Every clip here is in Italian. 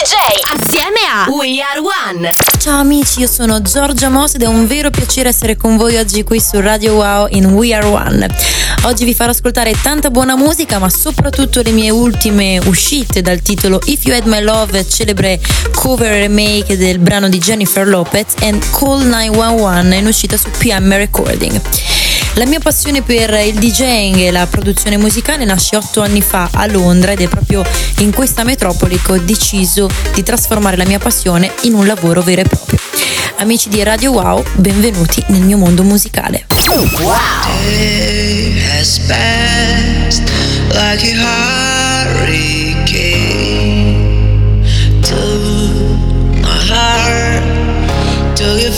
DJ assieme a We Are One. Ciao amici, io sono Giorgia Moss ed è un vero piacere essere con voi oggi qui su Radio Wow in We Are One. Oggi vi farò ascoltare tanta buona musica, ma soprattutto le mie ultime uscite dal titolo If You Had My Love, celebre cover remake del brano di Jennifer Lopez e Call 911 in uscita su PM Recording. La mia passione per il DJing e la produzione musicale nasce otto anni fa a Londra ed è proprio in questa metropoli che ho deciso di trasformare la mia passione in un lavoro vero e proprio. Amici di Radio Wow, benvenuti nel mio mondo musicale.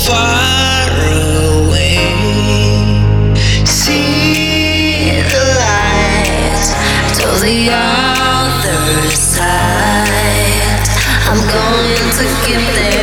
Wow! The other side. I'm going to get there.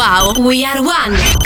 We are one.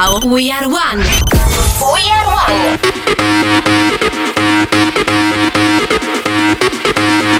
Radio, we are one. We are amici,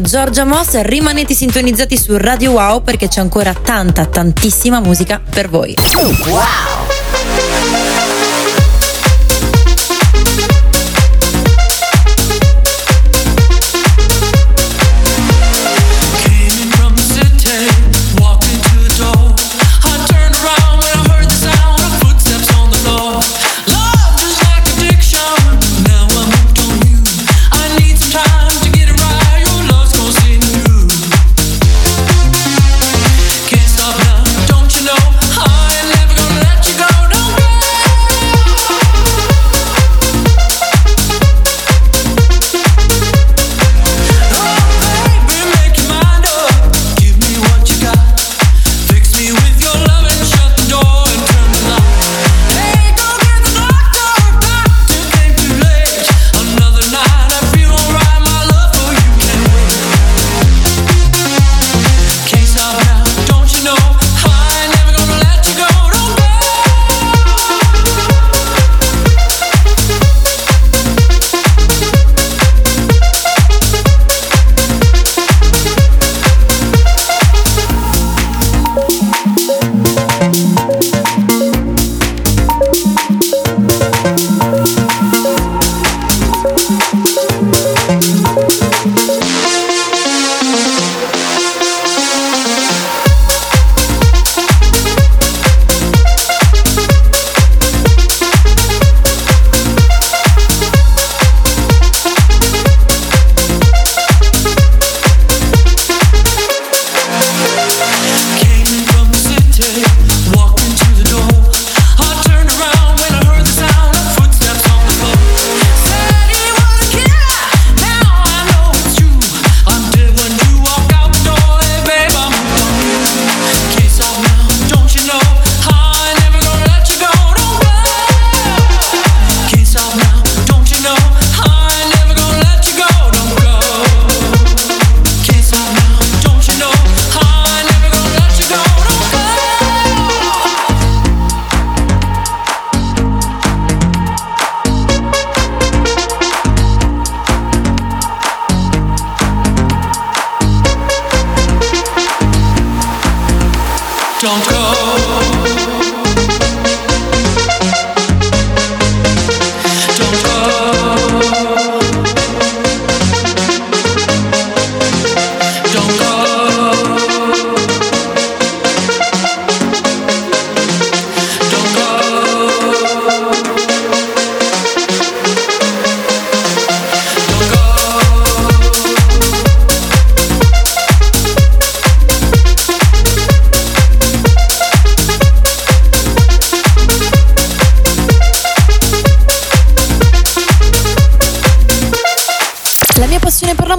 Giorgia Moss, rimanete sintonizzati su Radio Wow perché c'è ancora tanta, tantissima musica per voi. Wow!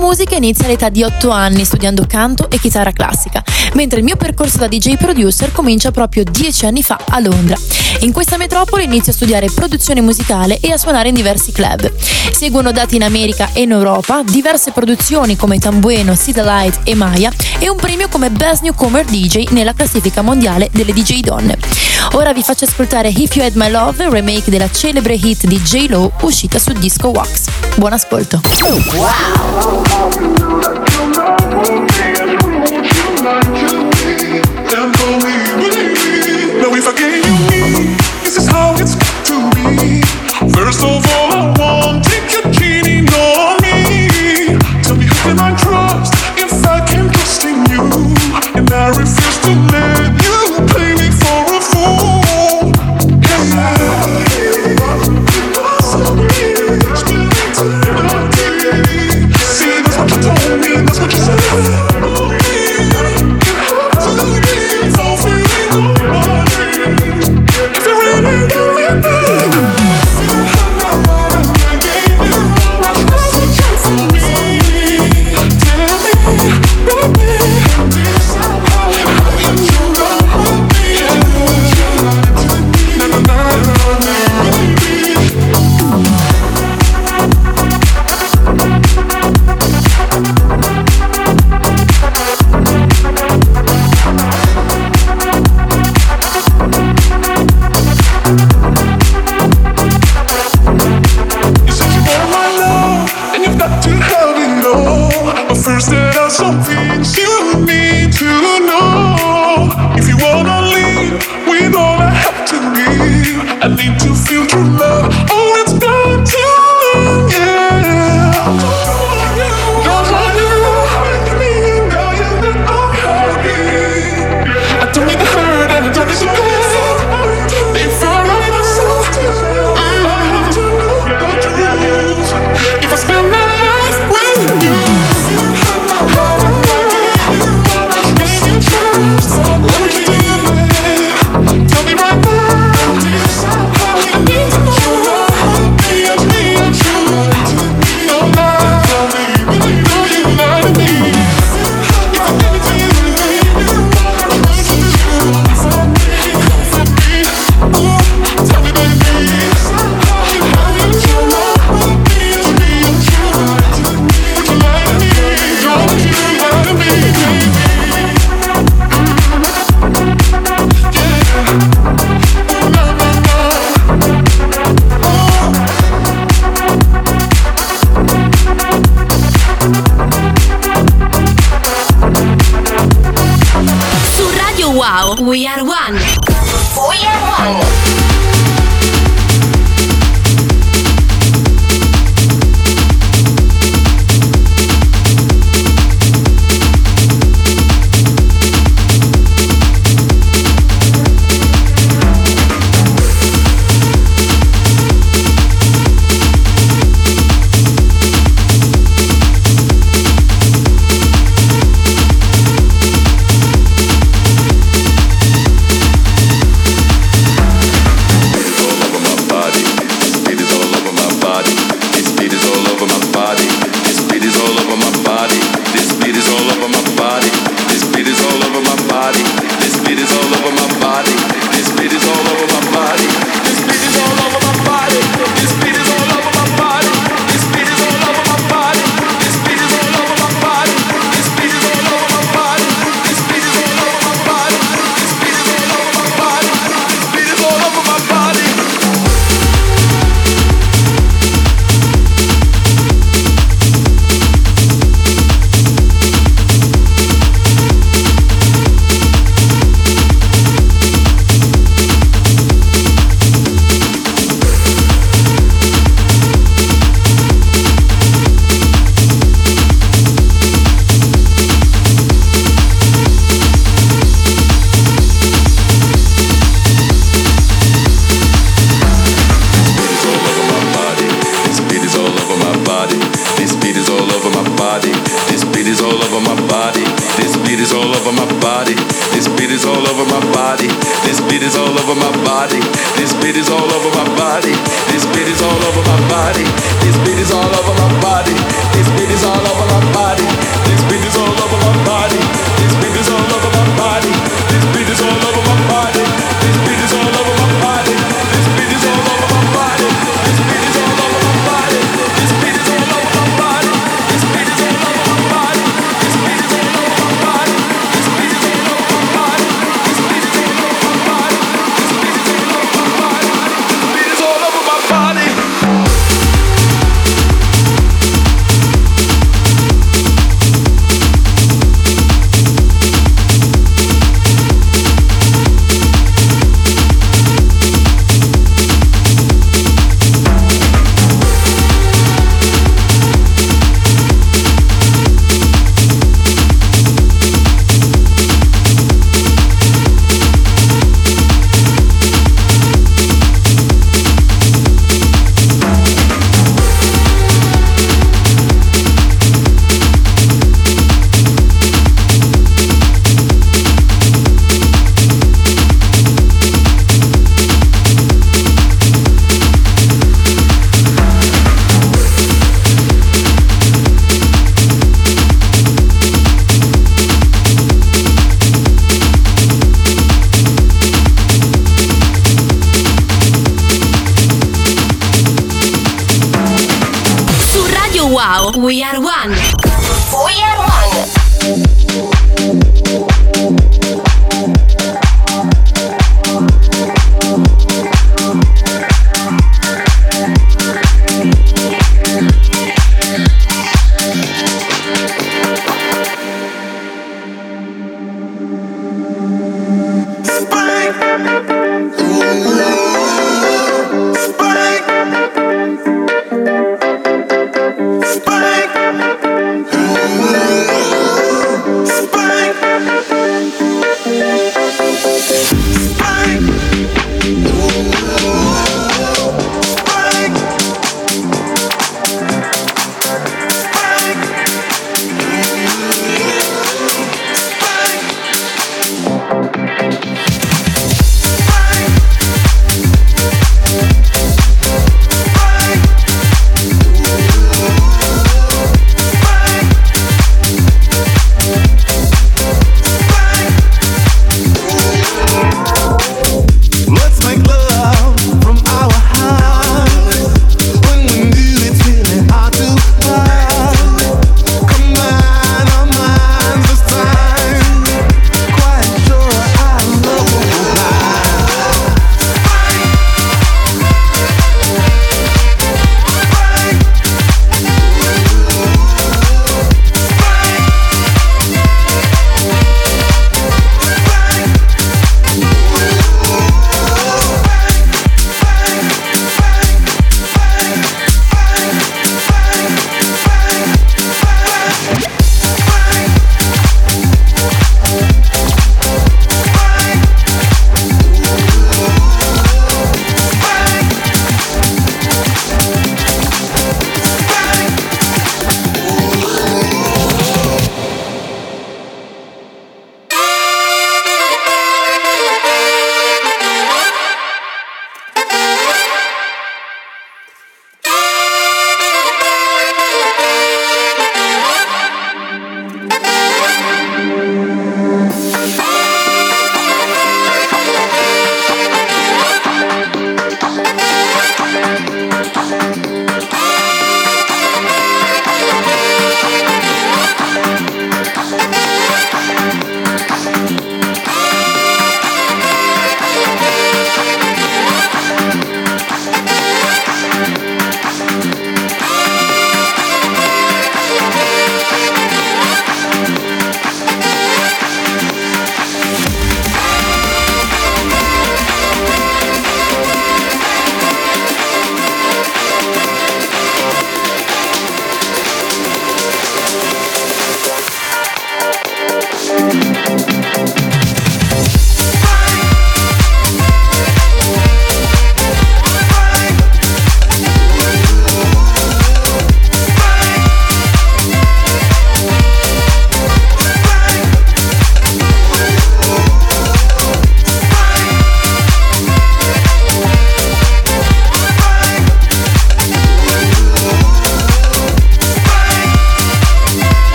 musica inizia all'età di 8 anni studiando canto e chitarra classica, mentre il mio percorso da DJ producer comincia proprio 10 anni fa a Londra. In questa metropoli inizio a studiare produzione musicale e a suonare in diversi club. Seguono dati in America e in Europa, diverse produzioni come Tambueno, Sida Light e Maya e un premio come Best Newcomer DJ nella classifica mondiale delle DJ donne. Ora vi faccio ascoltare If You Had My Love, remake della celebre hit di J-Lo uscita su disco Wax. Buon ascolto. I refuse to live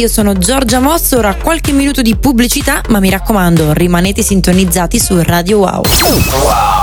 io sono Giorgia Mosso, ora qualche minuto di pubblicità, ma mi raccomando, rimanete sintonizzati su Radio Wow. Wow!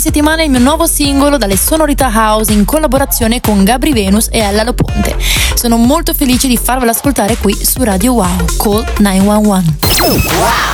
Poche settimane il mio nuovo singolo dalle sonorità house in collaborazione con Gabri Venus e Ella Lo Ponte. Sono molto felice di farvelo ascoltare qui su Radio Wow. Call 911. Wow!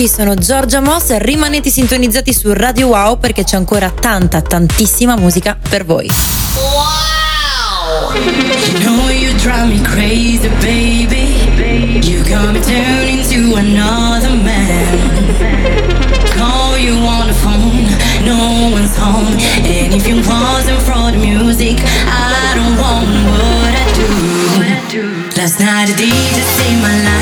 amici, sono Giorgia Moss, rimanete sintonizzati su Radio Wow perché c'è ancora tanta, tantissima musica per voi. Wow! You know you drive me crazy, baby. You got me turning another man. Call you on the phone, no one's home. And if you wasn't for the music, I don't want what I do. Last night the DJ saved my life.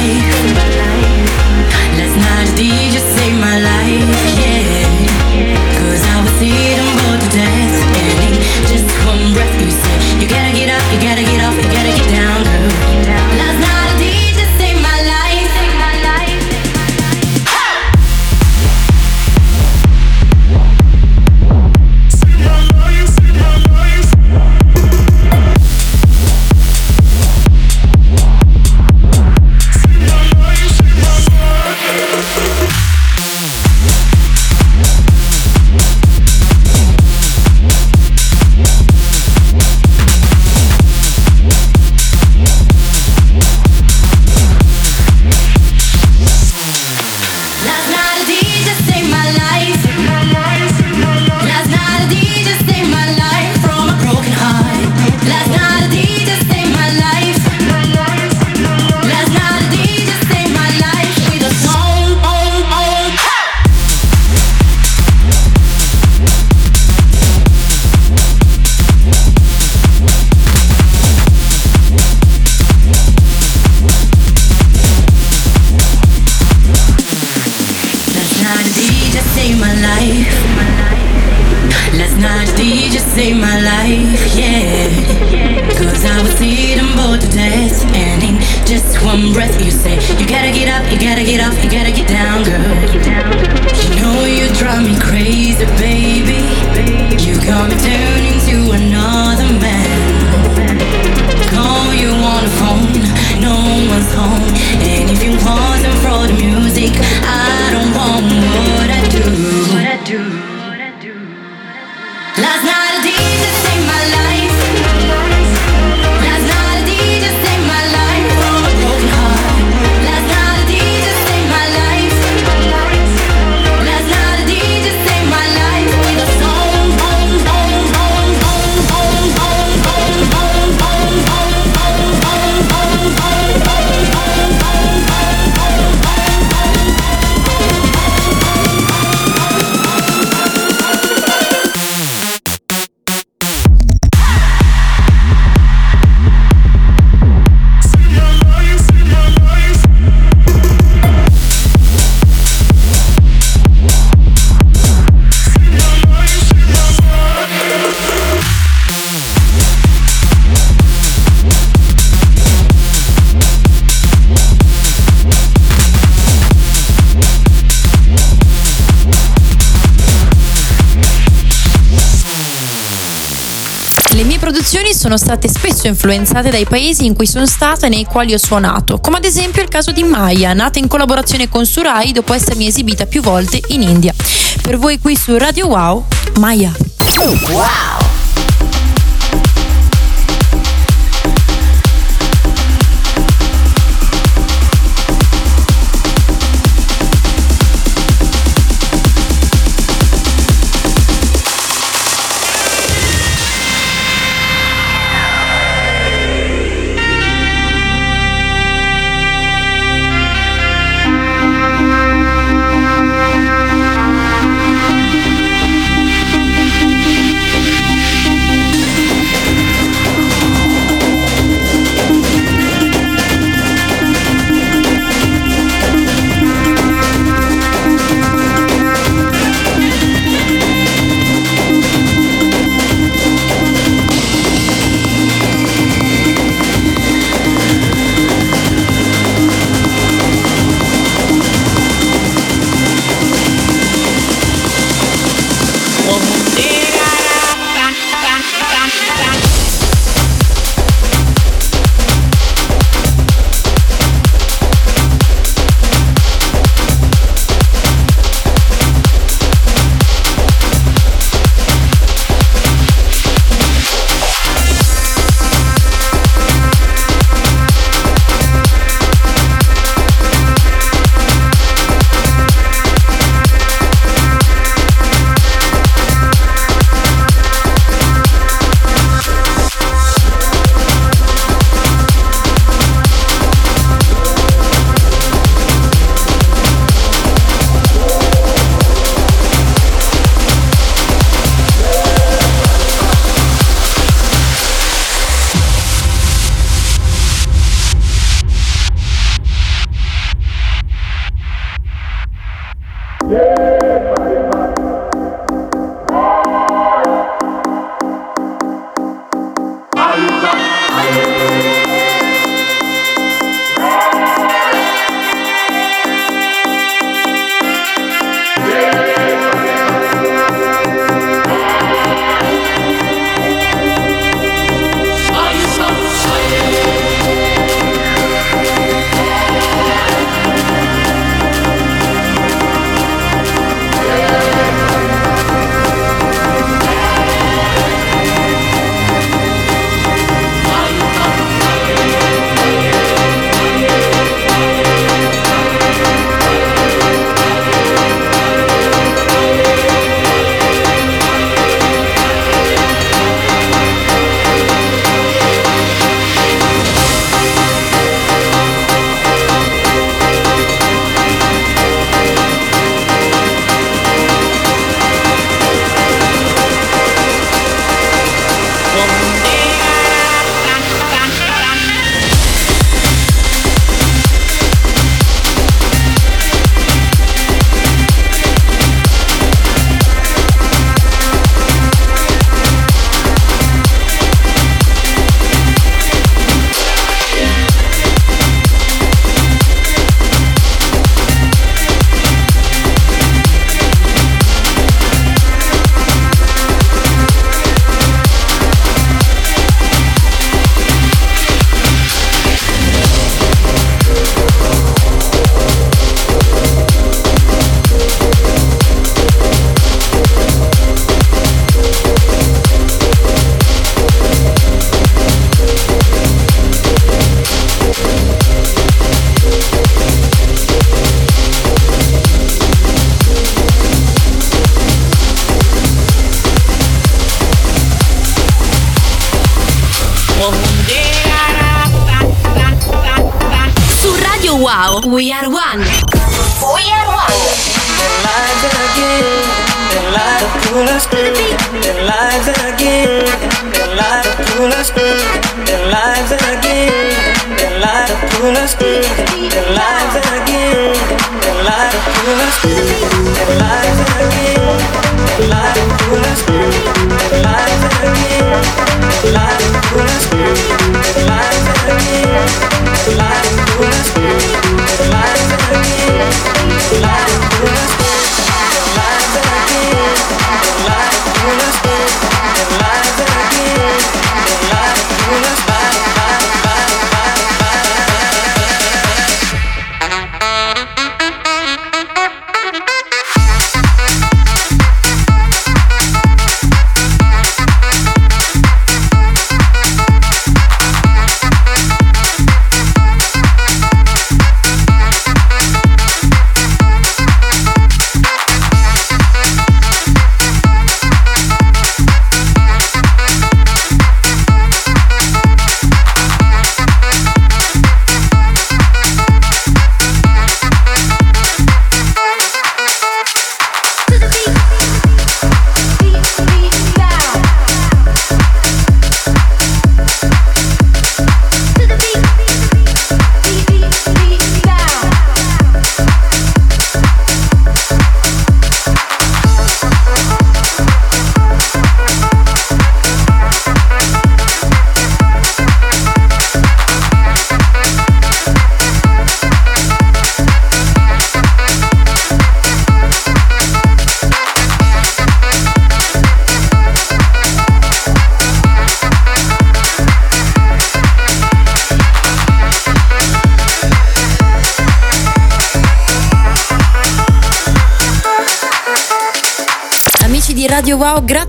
sono state spesso influenzate dai paesi in cui sono stata e nei quali ho suonato, come ad esempio il caso di Maya, nata in collaborazione con Surai dopo essermi esibita più volte in India. Per voi qui su Radio Wow, Maya. Wow!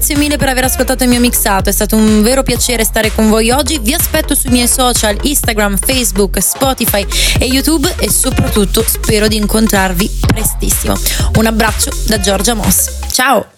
grazie mille per aver ascoltato il mio mixato, è stato un vero piacere stare con voi oggi. Vi aspetto sui miei social, Instagram, Facebook, Spotify e YouTube e soprattutto spero di incontrarvi prestissimo. Un abbraccio da Giorgia Moss. Ciao!